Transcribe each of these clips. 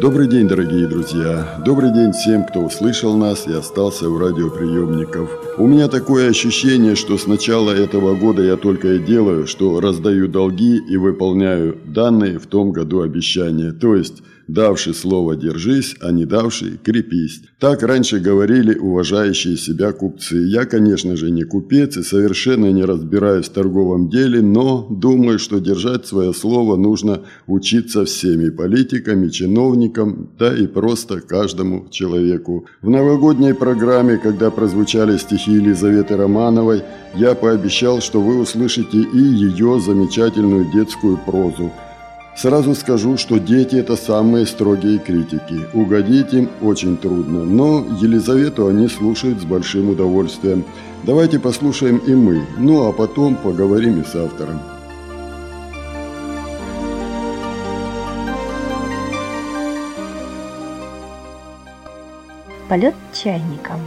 Добрый день, дорогие друзья! Добрый день всем, кто услышал нас и остался у радиоприемников. У меня такое ощущение, что с начала этого года я только и делаю, что раздаю долги и выполняю данные в том году обещания. То есть Давший слово держись, а не давший крепись. Так раньше говорили уважающие себя купцы. Я, конечно же, не купец и совершенно не разбираюсь в торговом деле, но думаю, что держать свое слово нужно учиться всеми политикам чиновникам, да и просто каждому человеку. В новогодней программе, когда прозвучали стихи Елизаветы Романовой, я пообещал, что вы услышите и ее замечательную детскую прозу – Сразу скажу, что дети – это самые строгие критики. Угодить им очень трудно, но Елизавету они слушают с большим удовольствием. Давайте послушаем и мы, ну а потом поговорим и с автором. Полет чайником.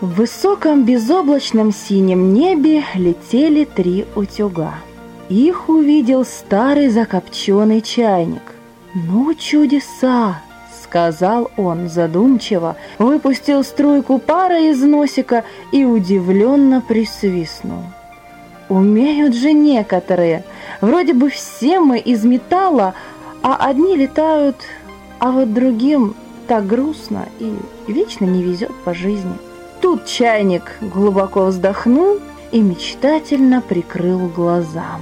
В высоком безоблачном синем небе летели три утюга – их увидел старый закопченный чайник. «Ну, чудеса!» — сказал он задумчиво, выпустил струйку пара из носика и удивленно присвистнул. «Умеют же некоторые. Вроде бы все мы из металла, а одни летают, а вот другим так грустно и вечно не везет по жизни». Тут чайник глубоко вздохнул и мечтательно прикрыл глаза.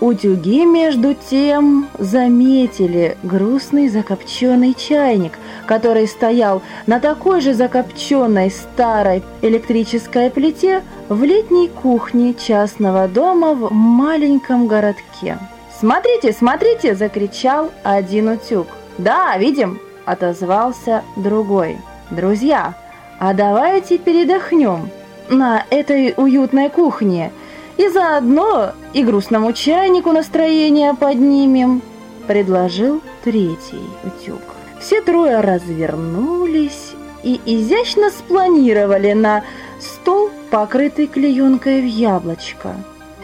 Утюги, между тем, заметили грустный закопченный чайник, который стоял на такой же закопченной старой электрической плите в летней кухне частного дома в маленьком городке. «Смотрите, смотрите!» – закричал один утюг. «Да, видим!» – отозвался другой. «Друзья, а давайте передохнем на этой уютной кухне – и заодно и грустному чайнику настроение поднимем», — предложил третий утюг. Все трое развернулись и изящно спланировали на стол, покрытый клеенкой в яблочко.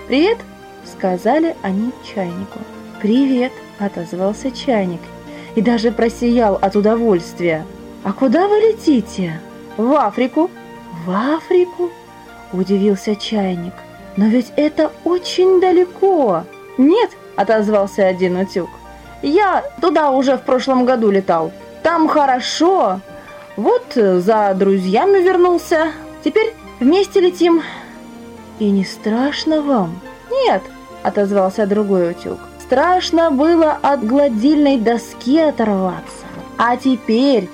«Привет!» — сказали они чайнику. «Привет!» — отозвался чайник и даже просиял от удовольствия. «А куда вы летите?» «В Африку». «В Африку?» – удивился чайник. «Но ведь это очень далеко!» «Нет!» – отозвался один утюг. «Я туда уже в прошлом году летал. Там хорошо. Вот за друзьями вернулся. Теперь вместе летим». «И не страшно вам?» «Нет!» – отозвался другой утюг. «Страшно было от гладильной доски оторваться. А теперь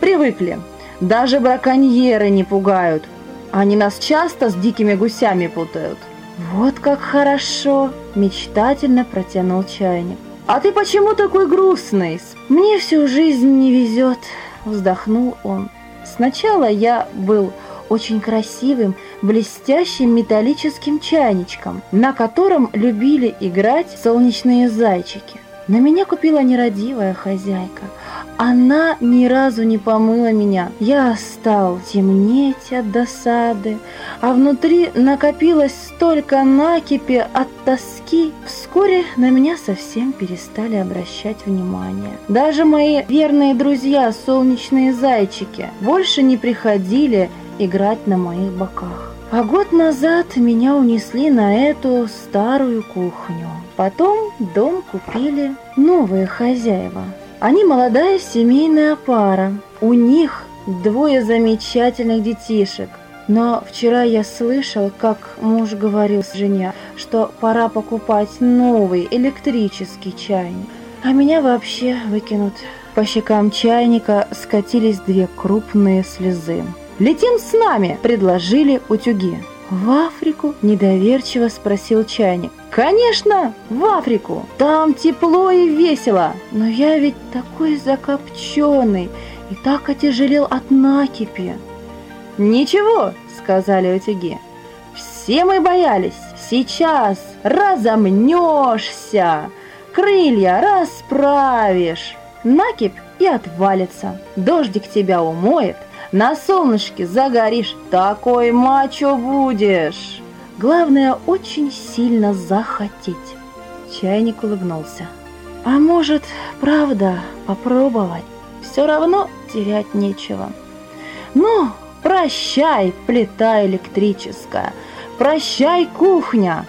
привыкли. Даже браконьеры не пугают. Они нас часто с дикими гусями путают. Вот как хорошо, мечтательно протянул чайник. А ты почему такой грустный? Мне всю жизнь не везет, вздохнул он. Сначала я был очень красивым, блестящим металлическим чайничком, на котором любили играть солнечные зайчики. На меня купила нерадивая хозяйка – она ни разу не помыла меня. Я стал темнеть от досады, а внутри накопилось столько накипи от тоски. Вскоре на меня совсем перестали обращать внимание. Даже мои верные друзья, солнечные зайчики, больше не приходили играть на моих боках. А год назад меня унесли на эту старую кухню. Потом дом купили новые хозяева. Они молодая семейная пара. У них двое замечательных детишек. Но вчера я слышал, как муж говорил с жене, что пора покупать новый электрический чайник. А меня вообще выкинут. По щекам чайника скатились две крупные слезы. «Летим с нами!» – предложили утюги. «В Африку?» – недоверчиво спросил чайник. «Конечно, в Африку! Там тепло и весело! Но я ведь такой закопченный и так отяжелел от накипи!» «Ничего!» – сказали утюги. все мы боялись. Сейчас разомнешься, крылья расправишь, накипь и отвалится. Дождик тебя умоет, на солнышке загоришь, такой мачо будешь. Главное, очень сильно захотеть. Чайник улыбнулся. А может, правда, попробовать? Все равно терять нечего. Ну, прощай, плита электрическая, прощай, кухня,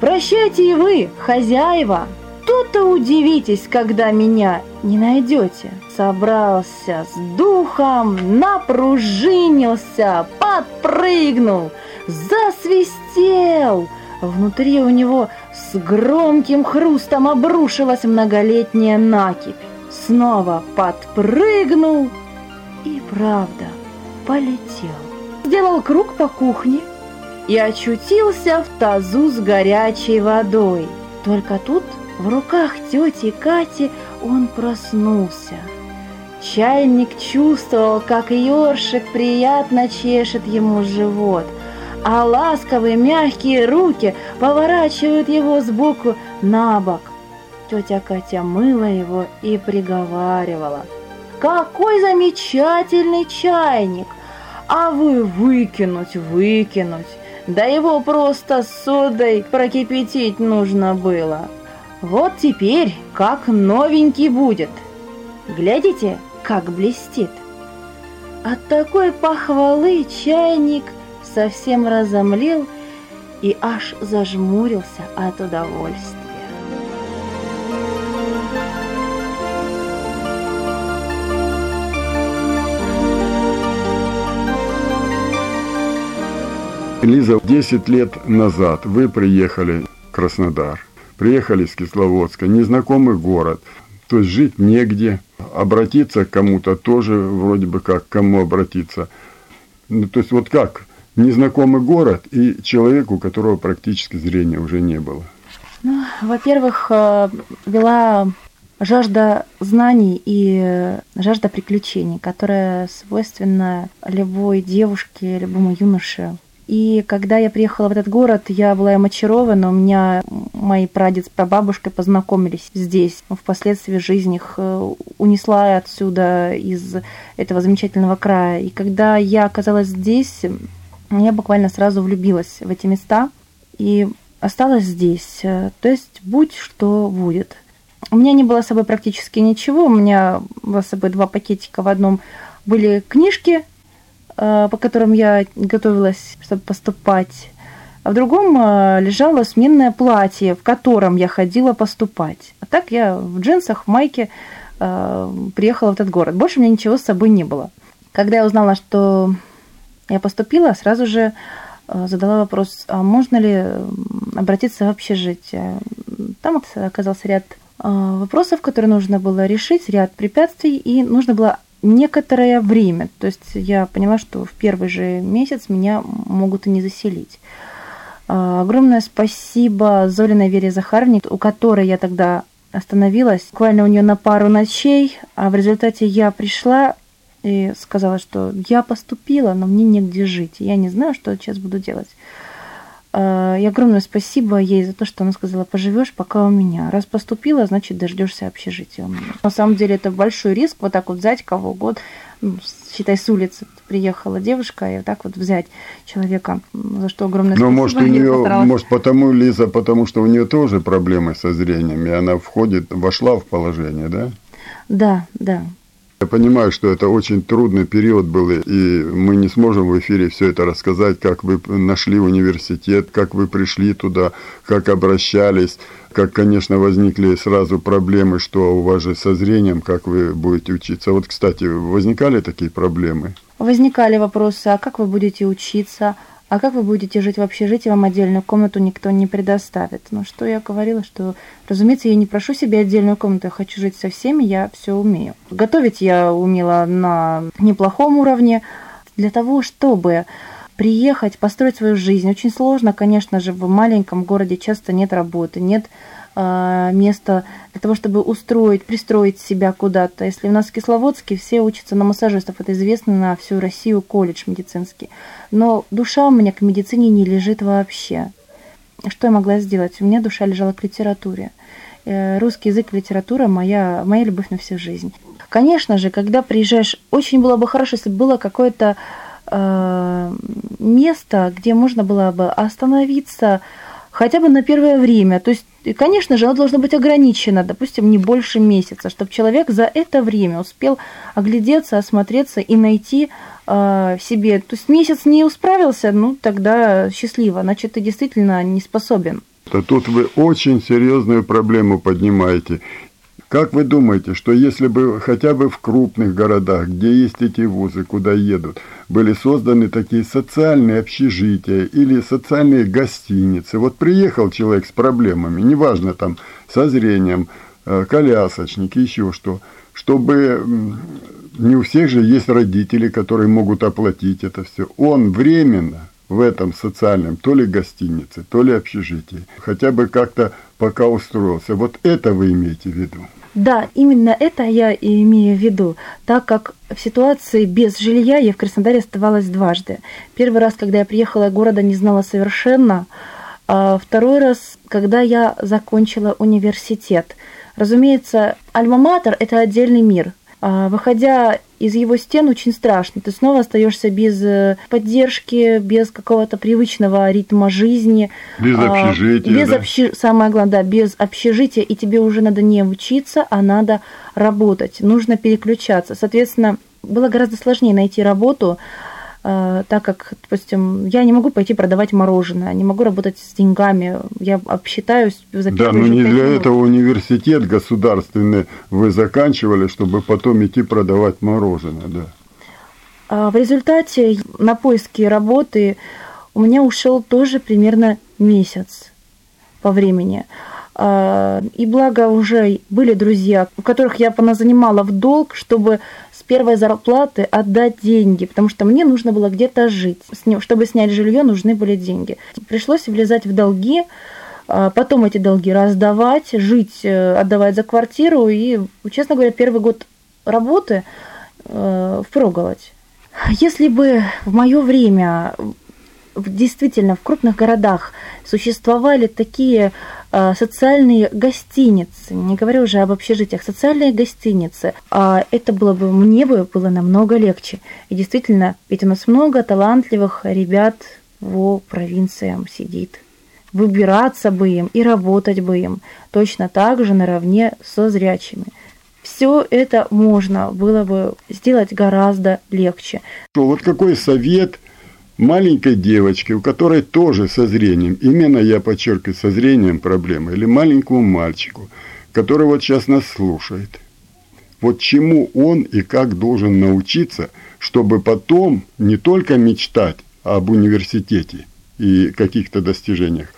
прощайте и вы, хозяева. То-то удивитесь, когда меня не найдете. Собрался с духом, напружинился, подпрыгнул, засвистел. Внутри у него с громким хрустом обрушилась многолетняя накипь. Снова подпрыгнул и, правда, полетел. Сделал круг по кухне и очутился в тазу с горячей водой. Только тут в руках тети Кати он проснулся. Чайник чувствовал, как ёршик приятно чешет ему живот, а ласковые мягкие руки поворачивают его сбоку на бок. Тетя Катя мыла его и приговаривала. «Какой замечательный чайник! А вы выкинуть, выкинуть! Да его просто содой прокипятить нужно было!» Вот теперь как новенький будет. Глядите, как блестит. От такой похвалы чайник совсем разомлел и аж зажмурился от удовольствия. Лиза, 10 лет назад вы приехали в Краснодар приехали из Кисловодска, незнакомый город, то есть жить негде, обратиться к кому-то тоже вроде бы как, к кому обратиться. Ну, то есть вот как, незнакомый город и человек, у которого практически зрения уже не было. Ну, во-первых, э, вела жажда знаний и жажда приключений, которая свойственна любой девушке, любому юноше и когда я приехала в этот город, я была им очарована. У меня мои прадед с прабабушкой познакомились здесь. Впоследствии жизнь их э, унесла отсюда, из этого замечательного края. И когда я оказалась здесь, я буквально сразу влюбилась в эти места и осталась здесь. То есть будь что будет. У меня не было с собой практически ничего. У меня было с собой два пакетика. В одном были книжки Э, по которым я готовилась, чтобы поступать. А в другом э, лежало сменное платье, в котором я ходила поступать. А так я в джинсах, в майке э, приехала в этот город. Больше у меня ничего с собой не было. Когда я узнала, что я поступила, сразу же задала вопрос, а можно ли обратиться в общежитие. Там оказался ряд вопросов, которые нужно было решить, ряд препятствий, и нужно было некоторое время. То есть я поняла, что в первый же месяц меня могут и не заселить. Огромное спасибо Золиной Вере Захаровне, у которой я тогда остановилась, буквально у нее на пару ночей, а в результате я пришла и сказала, что я поступила, но мне негде жить, я не знаю, что сейчас буду делать. А, и огромное спасибо ей за то, что она сказала, поживешь пока у меня. Раз поступила, значит, дождешься общежития у меня. На самом деле это большой риск, вот так вот взять кого год, ну, считай, с улицы приехала девушка, и вот так вот взять человека, за что огромное Но может, у нее, может, потому, Лиза, потому что у нее тоже проблемы со зрением, и она входит, вошла в положение, да? Да, да. Я понимаю, что это очень трудный период был, и мы не сможем в эфире все это рассказать, как вы нашли университет, как вы пришли туда, как обращались, как, конечно, возникли сразу проблемы, что у вас же со зрением, как вы будете учиться. Вот, кстати, возникали такие проблемы? Возникали вопросы, а как вы будете учиться, а как вы будете жить в общежитии, вам отдельную комнату никто не предоставит. Ну, что я говорила, что, разумеется, я не прошу себе отдельную комнату, я хочу жить со всеми, я все умею. Готовить я умела на неплохом уровне. Для того, чтобы приехать, построить свою жизнь, очень сложно, конечно же, в маленьком городе часто нет работы, нет место для того, чтобы устроить, пристроить себя куда-то. Если у нас в Кисловодске все учатся на массажистов, это известно на всю Россию колледж медицинский. Но душа у меня к медицине не лежит вообще. Что я могла сделать? У меня душа лежала к литературе. Э, русский язык и литература моя, моя любовь на всю жизнь. Конечно же, когда приезжаешь, очень было бы хорошо, если было какое-то э, место, где можно было бы остановиться хотя бы на первое время. То есть, конечно же, оно должно быть ограничено, допустим, не больше месяца, чтобы человек за это время успел оглядеться, осмотреться и найти э, себе. То есть месяц не справился, ну тогда счастливо, значит, ты действительно не способен. Тут вы очень серьезную проблему поднимаете. Как вы думаете, что если бы хотя бы в крупных городах, где есть эти вузы, куда едут, были созданы такие социальные общежития или социальные гостиницы, вот приехал человек с проблемами, неважно там со зрением, э, колясочник, еще что, чтобы не у всех же есть родители, которые могут оплатить это все. Он временно в этом социальном, то ли гостинице, то ли общежитии, хотя бы как-то пока устроился. Вот это вы имеете в виду? Да, именно это я и имею в виду, так как в ситуации без жилья я в Краснодаре оставалась дважды. Первый раз, когда я приехала, города не знала совершенно, а второй раз, когда я закончила университет. Разумеется, альма-матер – это отдельный мир. А выходя из его стен очень страшно. Ты снова остаешься без э, поддержки, без какого-то привычного ритма жизни. Без а, общежития. Без да? общи... Самое главное, да, без общежития, и тебе уже надо не учиться, а надо работать. Нужно переключаться. Соответственно, было гораздо сложнее найти работу, так как, допустим, я не могу пойти продавать мороженое, не могу работать с деньгами, я обсчитаюсь за Да, но не для минут. этого университет государственный вы заканчивали, чтобы потом идти продавать мороженое, да. А в результате на поиски работы у меня ушел тоже примерно месяц по времени. А, и благо уже были друзья, у которых я занимала в долг, чтобы первой зарплаты отдать деньги, потому что мне нужно было где-то жить. Чтобы снять жилье, нужны были деньги. Пришлось влезать в долги, а, потом эти долги раздавать, жить, э, отдавать за квартиру. И, честно говоря, первый год работы э, впроголодь. Если бы в мое время действительно в крупных городах существовали такие социальные гостиницы, не говорю уже об общежитиях, социальные гостиницы, э, это было бы, мне бы было намного легче. И действительно, ведь у нас много талантливых ребят в провинциям сидит. Выбираться бы им и работать бы им точно так же наравне со зрячими. Все это можно было бы сделать гораздо легче. Вот какой совет – маленькой девочке, у которой тоже со зрением, именно я подчеркиваю, со зрением проблемы, или маленькому мальчику, который вот сейчас нас слушает. Вот чему он и как должен научиться, чтобы потом не только мечтать об университете и каких-то достижениях,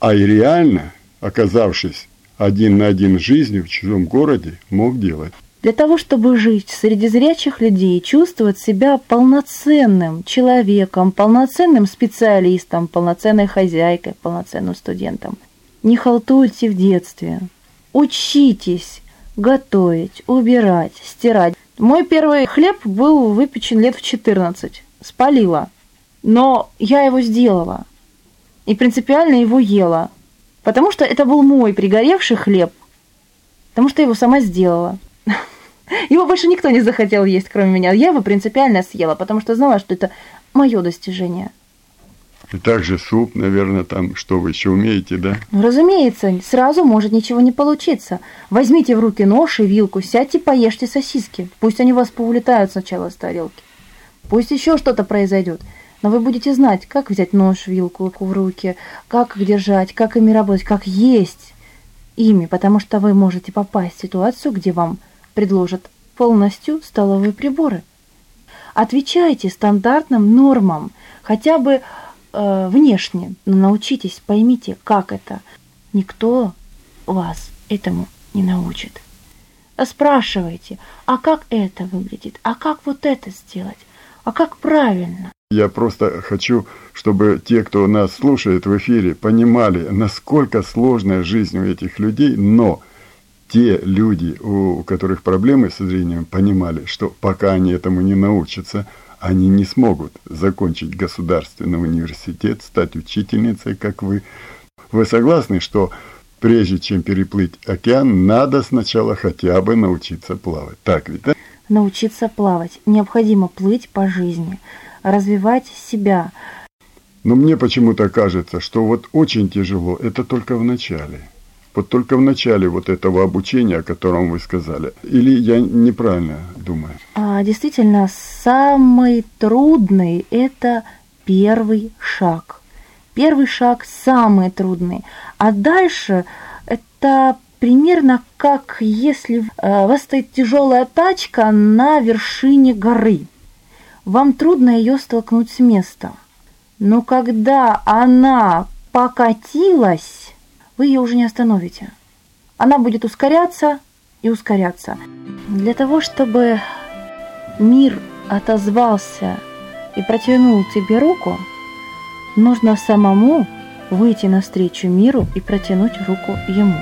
а и реально, оказавшись один на один с жизнью в чужом городе, мог делать. Для того, чтобы жить среди зрячих людей, чувствовать себя полноценным человеком, полноценным специалистом, полноценной хозяйкой, полноценным студентом. Не халтуйте в детстве. Учитесь готовить, убирать, стирать. Мой первый хлеб был выпечен лет в 14. Спалила. Но я его сделала. И принципиально его ела. Потому что это был мой пригоревший хлеб. Потому что я его сама сделала. Его больше никто не захотел есть, кроме меня. Я его принципиально съела, потому что знала, что это мое достижение. И также суп, наверное, там, что вы еще умеете, да? Ну, разумеется, сразу может ничего не получиться. Возьмите в руки нож и вилку, сядьте, поешьте сосиски. Пусть они у вас поулетают сначала с тарелки. Пусть еще что-то произойдет. Но вы будете знать, как взять нож, вилку в руки, как их держать, как ими работать, как есть ими, потому что вы можете попасть в ситуацию, где вам предложат полностью столовые приборы. Отвечайте стандартным нормам, хотя бы э, внешне, но научитесь, поймите, как это. Никто вас этому не научит. Спрашивайте, а как это выглядит, а как вот это сделать, а как правильно. Я просто хочу, чтобы те, кто нас слушает в эфире, понимали, насколько сложная жизнь у этих людей, но те люди, у которых проблемы со зрением, понимали, что пока они этому не научатся, они не смогут закончить государственный университет, стать учительницей, как вы. Вы согласны, что прежде чем переплыть океан, надо сначала хотя бы научиться плавать? Так ведь, да? Научиться плавать. Необходимо плыть по жизни, развивать себя. Но мне почему-то кажется, что вот очень тяжело, это только в начале – вот только в начале вот этого обучения, о котором вы сказали. Или я неправильно думаю? А, действительно, самый трудный – это первый шаг. Первый шаг самый трудный. А дальше это примерно как если э, у вас стоит тяжелая тачка на вершине горы. Вам трудно ее столкнуть с места. Но когда она покатилась, вы ее уже не остановите. Она будет ускоряться и ускоряться. Для того, чтобы мир отозвался и протянул тебе руку, нужно самому выйти навстречу миру и протянуть руку ему.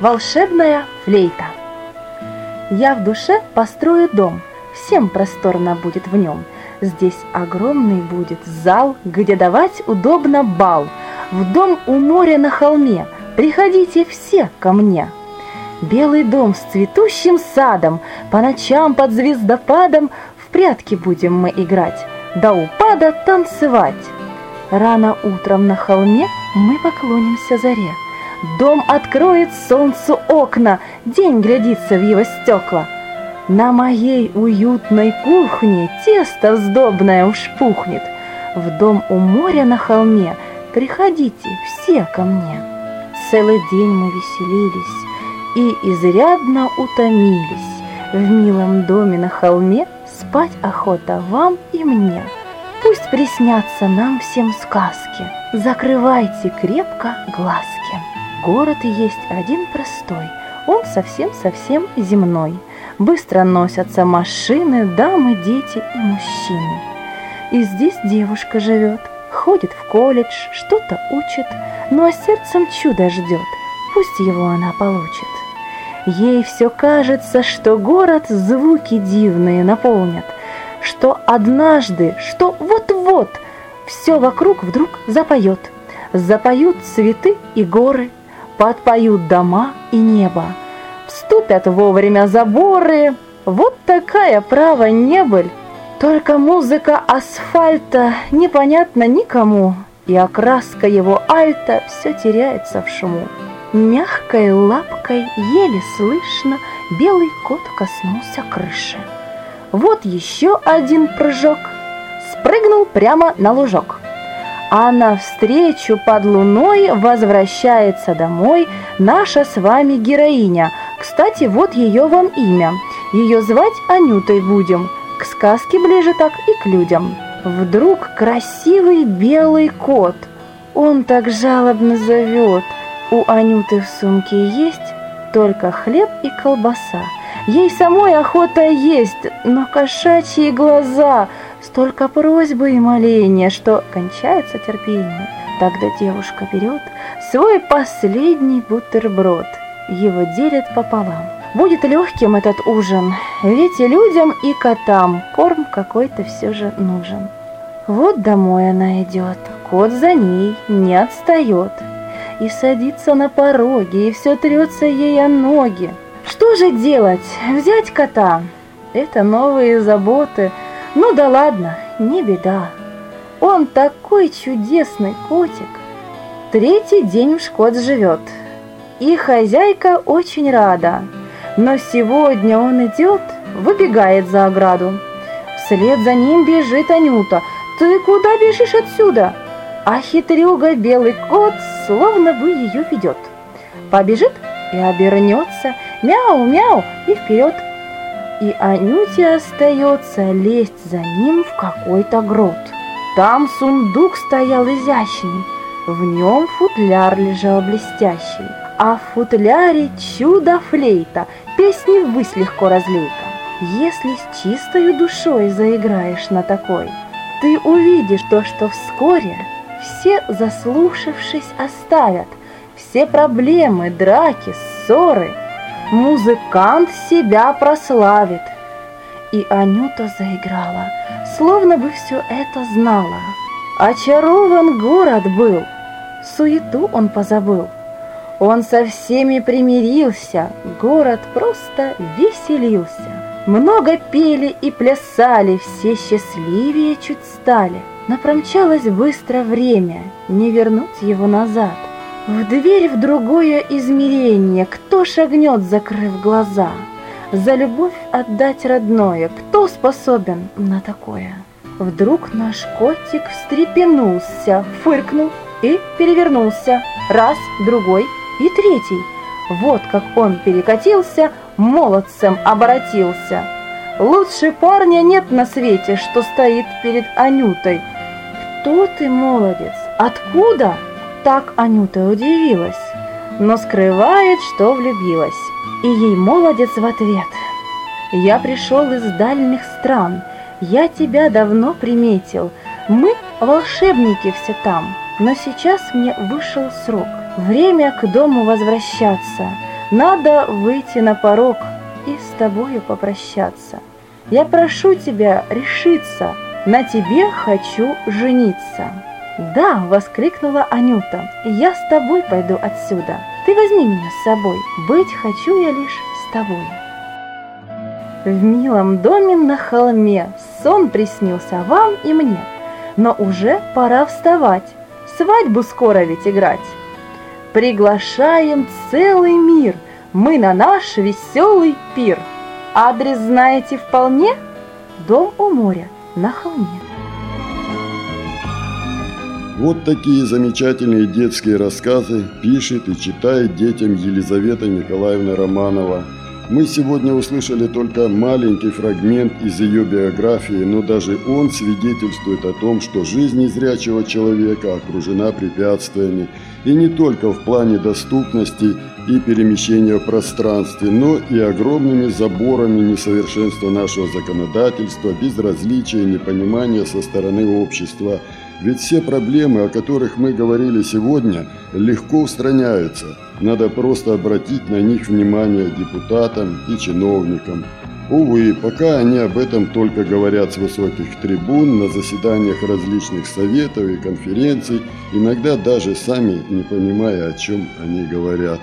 Волшебная флейта – я в душе построю дом, всем просторно будет в нем. Здесь огромный будет зал, где давать удобно бал. В дом у моря на холме, приходите все ко мне. Белый дом с цветущим садом, по ночам под звездопадом в прятки будем мы играть, до упада танцевать. Рано утром на холме мы поклонимся заре. Дом откроет солнцу окна, День глядится в его стекла. На моей уютной кухне Тесто вздобное уж пухнет. В дом у моря на холме Приходите все ко мне. Целый день мы веселились И изрядно утомились. В милом доме на холме Спать охота вам и мне. Пусть приснятся нам всем сказки, Закрывайте крепко глазки. Город есть один простой, он совсем-совсем земной. Быстро носятся машины, дамы, дети и мужчины. И здесь девушка живет, ходит в колледж, что-то учит, ну а сердцем чудо ждет, пусть его она получит. Ей все кажется, что город звуки дивные наполнят, что однажды, что вот-вот все вокруг вдруг запоет. Запоют цветы и горы, подпоют дома и небо, вступят вовремя заборы. Вот такая право небыль. Только музыка асфальта непонятна никому, и окраска его альта все теряется в шуму. Мягкой лапкой еле слышно белый кот коснулся крыши. Вот еще один прыжок, спрыгнул прямо на лужок а навстречу под луной возвращается домой наша с вами героиня. Кстати, вот ее вам имя. Ее звать Анютой будем. К сказке ближе так и к людям. Вдруг красивый белый кот. Он так жалобно зовет. У Анюты в сумке есть только хлеб и колбаса. Ей самой охота есть, но кошачьи глаза – Столько просьбы и моления, что кончается терпение. Тогда девушка берет свой последний бутерброд, его делит пополам. Будет легким этот ужин, ведь и людям, и котам корм какой-то все же нужен. Вот домой она идет, кот за ней не отстает. И садится на пороге, и все трется ей о ноги. Что же делать? Взять кота? Это новые заботы – ну да ладно, не беда. Он такой чудесный котик. Третий день в Шкот живет. И хозяйка очень рада. Но сегодня он идет, выбегает за ограду. Вслед за ним бежит Анюта. «Ты куда бежишь отсюда?» А хитрюга белый кот словно бы ее ведет. Побежит и обернется, мяу-мяу и вперед и Анюте остается лезть за ним в какой-то грот. Там сундук стоял изящный, В нем футляр лежал блестящий, а в футляре чудо-флейта, песни ввысь легко разлейка. Если с чистою душой заиграешь на такой, ты увидишь то, что вскоре все, заслушавшись, оставят, все проблемы, драки, ссоры. Музыкант себя прославит. И Анюта заиграла, словно бы все это знала. Очарован город был, суету он позабыл. Он со всеми примирился, город просто веселился. Много пели и плясали, все счастливее чуть стали. Но быстро время, не вернуть его назад. В дверь в другое измерение кто шагнет, закрыв глаза? За любовь отдать родное, кто способен на такое? Вдруг наш котик встрепенулся, фыркнул и перевернулся. Раз, другой — и третий. Вот как он перекатился, молодцем оборотился. Лучше парня нет на свете, что стоит перед Анютой. Кто ты, молодец? Откуда? Так Анюта удивилась, но скрывает, что влюбилась. И ей молодец в ответ. Я пришел из дальних стран, я тебя давно приметил. Мы волшебники все там, но сейчас мне вышел срок. Время к дому возвращаться, надо выйти на порог и с тобою попрощаться. Я прошу тебя решиться, на тебе хочу жениться. Да, воскликнула Анюта, я с тобой пойду отсюда. Ты возьми меня с собой, быть хочу я лишь с тобой. В милом доме на холме сон приснился вам и мне, но уже пора вставать, свадьбу скоро ведь играть. Приглашаем целый мир мы на наш веселый пир. Адрес знаете вполне? Дом у моря на холме. Вот такие замечательные детские рассказы пишет и читает детям Елизавета Николаевна Романова – мы сегодня услышали только маленький фрагмент из ее биографии, но даже он свидетельствует о том, что жизнь незрячего человека окружена препятствиями, и не только в плане доступности и перемещения в пространстве, но и огромными заборами несовершенства нашего законодательства, безразличия и непонимания со стороны общества – ведь все проблемы, о которых мы говорили сегодня, легко устраняются. Надо просто обратить на них внимание депутатам и чиновникам. Увы, пока они об этом только говорят с высоких трибун, на заседаниях различных советов и конференций, иногда даже сами не понимая, о чем они говорят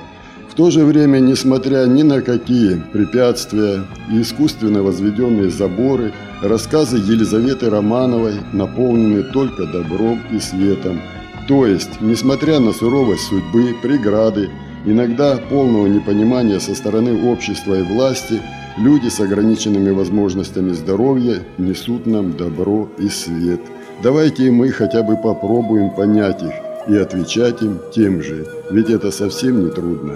то же время, несмотря ни на какие препятствия и искусственно возведенные заборы, рассказы Елизаветы Романовой наполнены только добром и светом. То есть, несмотря на суровость судьбы, преграды, иногда полного непонимания со стороны общества и власти, люди с ограниченными возможностями здоровья несут нам добро и свет. Давайте мы хотя бы попробуем понять их и отвечать им тем же, ведь это совсем не трудно.